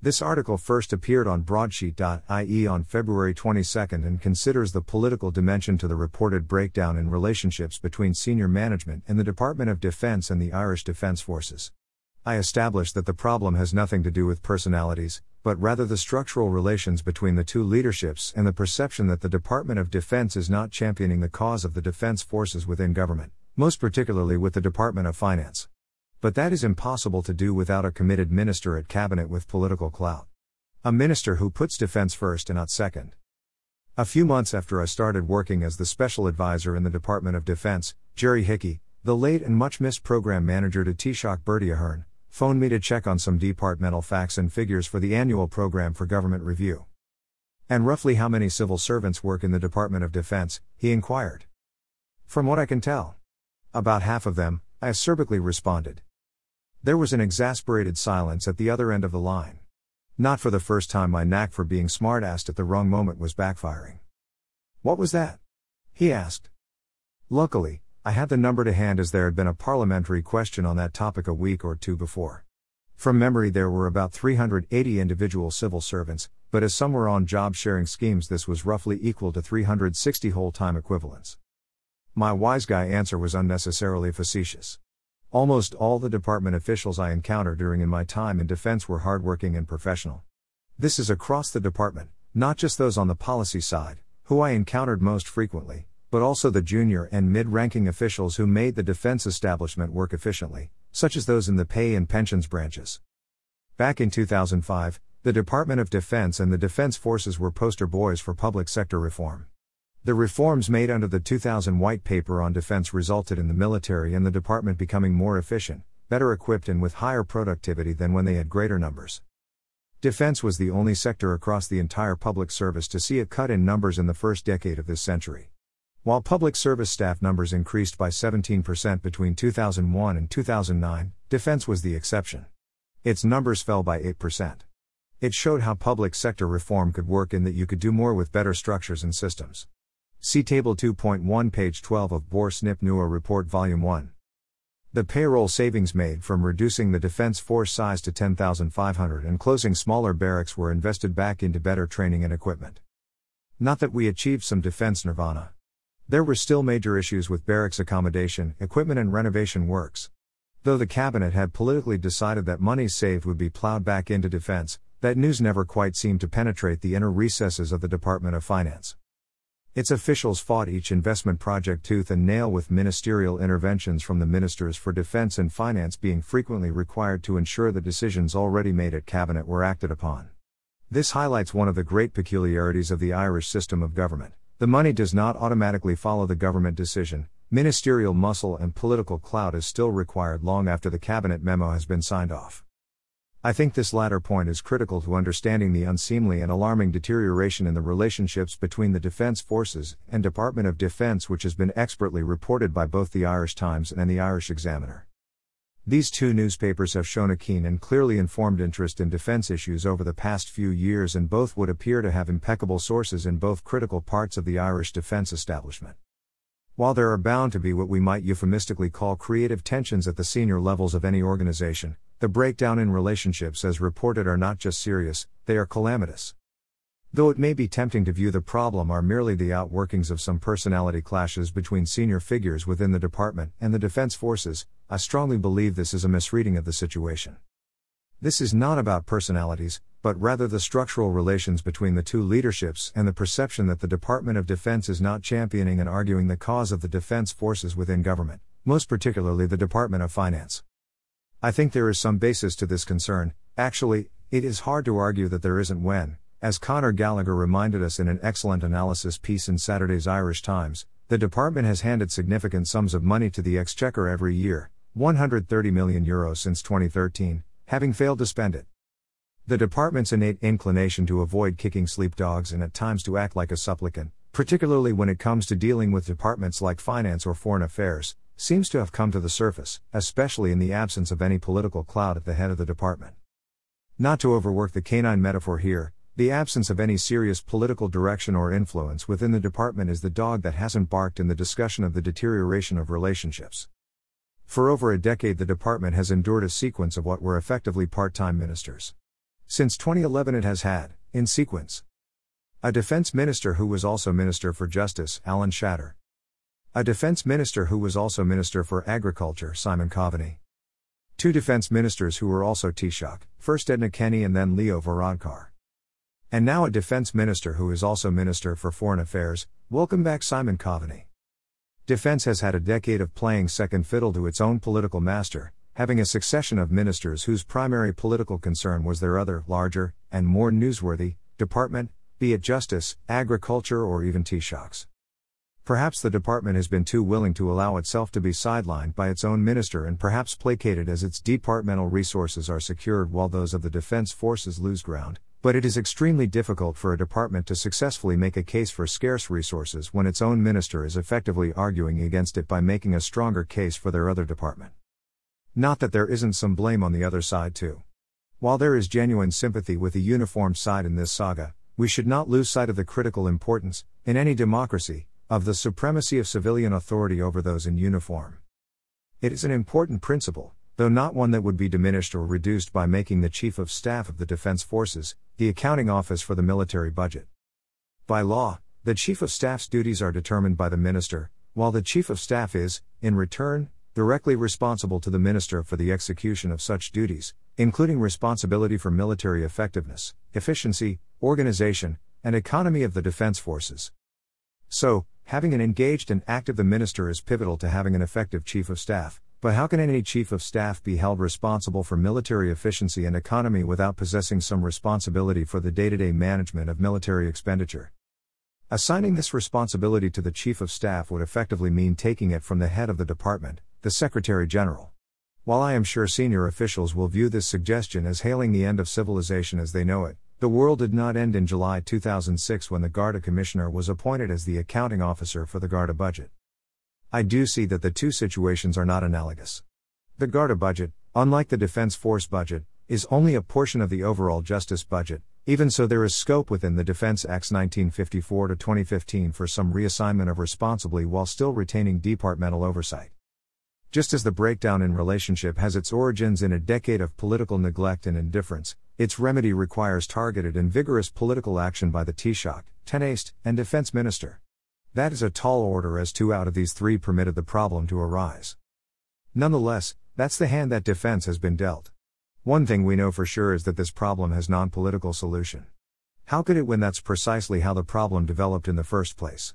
This article first appeared on broadsheet.ie on February 22 and considers the political dimension to the reported breakdown in relationships between senior management in the Department of Defense and the Irish Defence Forces. I established that the problem has nothing to do with personalities, but rather the structural relations between the two leaderships and the perception that the Department of Defense is not championing the cause of the defense forces within government, most particularly with the Department of Finance. But that is impossible to do without a committed minister at cabinet with political clout. A minister who puts defense first and not second. A few months after I started working as the special advisor in the Department of Defense, Gerry Hickey, the late and much missed program manager to Taoiseach Bertie Ahern, phoned me to check on some departmental facts and figures for the annual program for government review. And roughly how many civil servants work in the Department of Defense, he inquired. From what I can tell. About half of them, I acerbically responded. There was an exasperated silence at the other end of the line. Not for the first time, my knack for being smart assed at the wrong moment was backfiring. What was that? He asked. Luckily, I had the number to hand as there had been a parliamentary question on that topic a week or two before. From memory, there were about 380 individual civil servants, but as some were on job sharing schemes, this was roughly equal to 360 whole time equivalents. My wise guy answer was unnecessarily facetious. Almost all the department officials I encountered during in my time in defense were hardworking and professional. This is across the department, not just those on the policy side, who I encountered most frequently, but also the junior and mid ranking officials who made the defense establishment work efficiently, such as those in the pay and pensions branches. Back in 2005, the Department of Defense and the Defense Forces were poster boys for public sector reform. The reforms made under the 2000 White Paper on Defense resulted in the military and the department becoming more efficient, better equipped, and with higher productivity than when they had greater numbers. Defense was the only sector across the entire public service to see a cut in numbers in the first decade of this century. While public service staff numbers increased by 17% between 2001 and 2009, defense was the exception. Its numbers fell by 8%. It showed how public sector reform could work in that you could do more with better structures and systems. See Table 2.1, page 12 of Bord Snip Nua Report Volume 1. The payroll savings made from reducing the defense force size to 10,500 and closing smaller barracks were invested back into better training and equipment. Not that we achieved some defense nirvana. There were still major issues with barracks accommodation, equipment, and renovation works. Though the cabinet had politically decided that money saved would be plowed back into defense, that news never quite seemed to penetrate the inner recesses of the Department of Finance. Its officials fought each investment project tooth and nail with ministerial interventions from the ministers for defense and finance being frequently required to ensure the decisions already made at cabinet were acted upon. This highlights one of the great peculiarities of the Irish system of government. The money does not automatically follow the government decision, ministerial muscle and political clout is still required long after the cabinet memo has been signed off. I think this latter point is critical to understanding the unseemly and alarming deterioration in the relationships between the Defence Forces and Department of Defence, which has been expertly reported by both the Irish Times and the Irish Examiner. These two newspapers have shown a keen and clearly informed interest in defense issues over the past few years, and both would appear to have impeccable sources in both critical parts of the Irish defense establishment. While there are bound to be what we might euphemistically call creative tensions at the senior levels of any organization, the breakdown in relationships as reported are not just serious, they are calamitous. Though it may be tempting to view the problem are merely the outworkings of some personality clashes between senior figures within the department and the defense forces, I strongly believe this is a misreading of the situation. This is not about personalities, but rather the structural relations between the two leaderships and the perception that the Department of Defense is not championing and arguing the cause of the defense forces within government, most particularly the Department of Finance. I think there is some basis to this concern, actually, it is hard to argue that there isn't when, as Conor Gallagher reminded us in an excellent analysis piece in Saturday's Irish Times, the department has handed significant sums of money to the exchequer every year, 130 million euros since 2013, having failed to spend it. The department's innate inclination to avoid kicking sleep dogs and at times to act like a supplicant, particularly when it comes to dealing with departments like finance or foreign affairs, seems to have come to the surface, especially in the absence of any political clout at the head of the department. Not to overwork the canine metaphor here, the absence of any serious political direction or influence within the department is the dog that hasn't barked in the discussion of the deterioration of relationships. For over a decade, the department has endured a sequence of what were effectively part time ministers. Since 2011, it has had, in sequence, a defense minister who was also Minister for Justice, Alan Shatter, a defense minister who was also Minister for Agriculture, Simon Coveney, two defense ministers who were also Taoiseach, first Enda Kenny and then Leo Varadkar. And now a defense minister who is also Minister for Foreign Affairs, welcome back Simon Coveney. Defense has had a decade of playing second fiddle to its own political master, having a succession of ministers whose primary political concern was their other, larger, and more newsworthy, department, be it justice, agriculture, or even Taoiseachs. Perhaps the department has been too willing to allow itself to be sidelined by its own minister and perhaps placated as its departmental resources are secured while those of the defense forces lose ground, but it is extremely difficult for a department to successfully make a case for scarce resources when its own minister is effectively arguing against it by making a stronger case for their other department. Not that there isn't some blame on the other side, too. While there is genuine sympathy with the uniformed side in this saga, we should not lose sight of the critical importance, in any democracy, of the supremacy of civilian authority over those in uniform. It is an important principle, though not one that would be diminished or reduced by making the Chief of Staff of the Defense Forces the accounting office for the military budget. By law, the Chief of Staff's duties are determined by the Minister, while the Chief of Staff is, in return, directly responsible to the Minister for the execution of such duties, including responsibility for military effectiveness, efficiency, organization, and economy of the defense forces. So, having an engaged and active the Minister is pivotal to having an effective Chief of Staff, but how can any chief of staff be held responsible for military efficiency and economy without possessing some responsibility for the day to day management of military expenditure? Assigning this responsibility to the chief of staff would effectively mean taking it from the head of the department, the secretary general. While I am sure senior officials will view this suggestion as hailing the end of civilization as they know it, the world did not end in July 2006 when the Garda commissioner was appointed as the accounting officer for the Garda budget. I do see that the two situations are not analogous. The Garda budget, unlike the Defense Force budget, is only a portion of the overall justice budget, even so, there is scope within the Defense Acts 1954 to 2015 for some reassignment of responsibly while still retaining departmental oversight. Just as the breakdown in relationship has its origins in a decade of political neglect and indifference, its remedy requires targeted and vigorous political action by the Taoiseach, Tánaiste, and Defense Minister. That is a tall order as two out of these three permitted the problem to arise. Nonetheless, that's the hand that defense has been dealt. One thing we know for sure is that this problem has non political solution. How could it when that's precisely how the problem developed in the first place?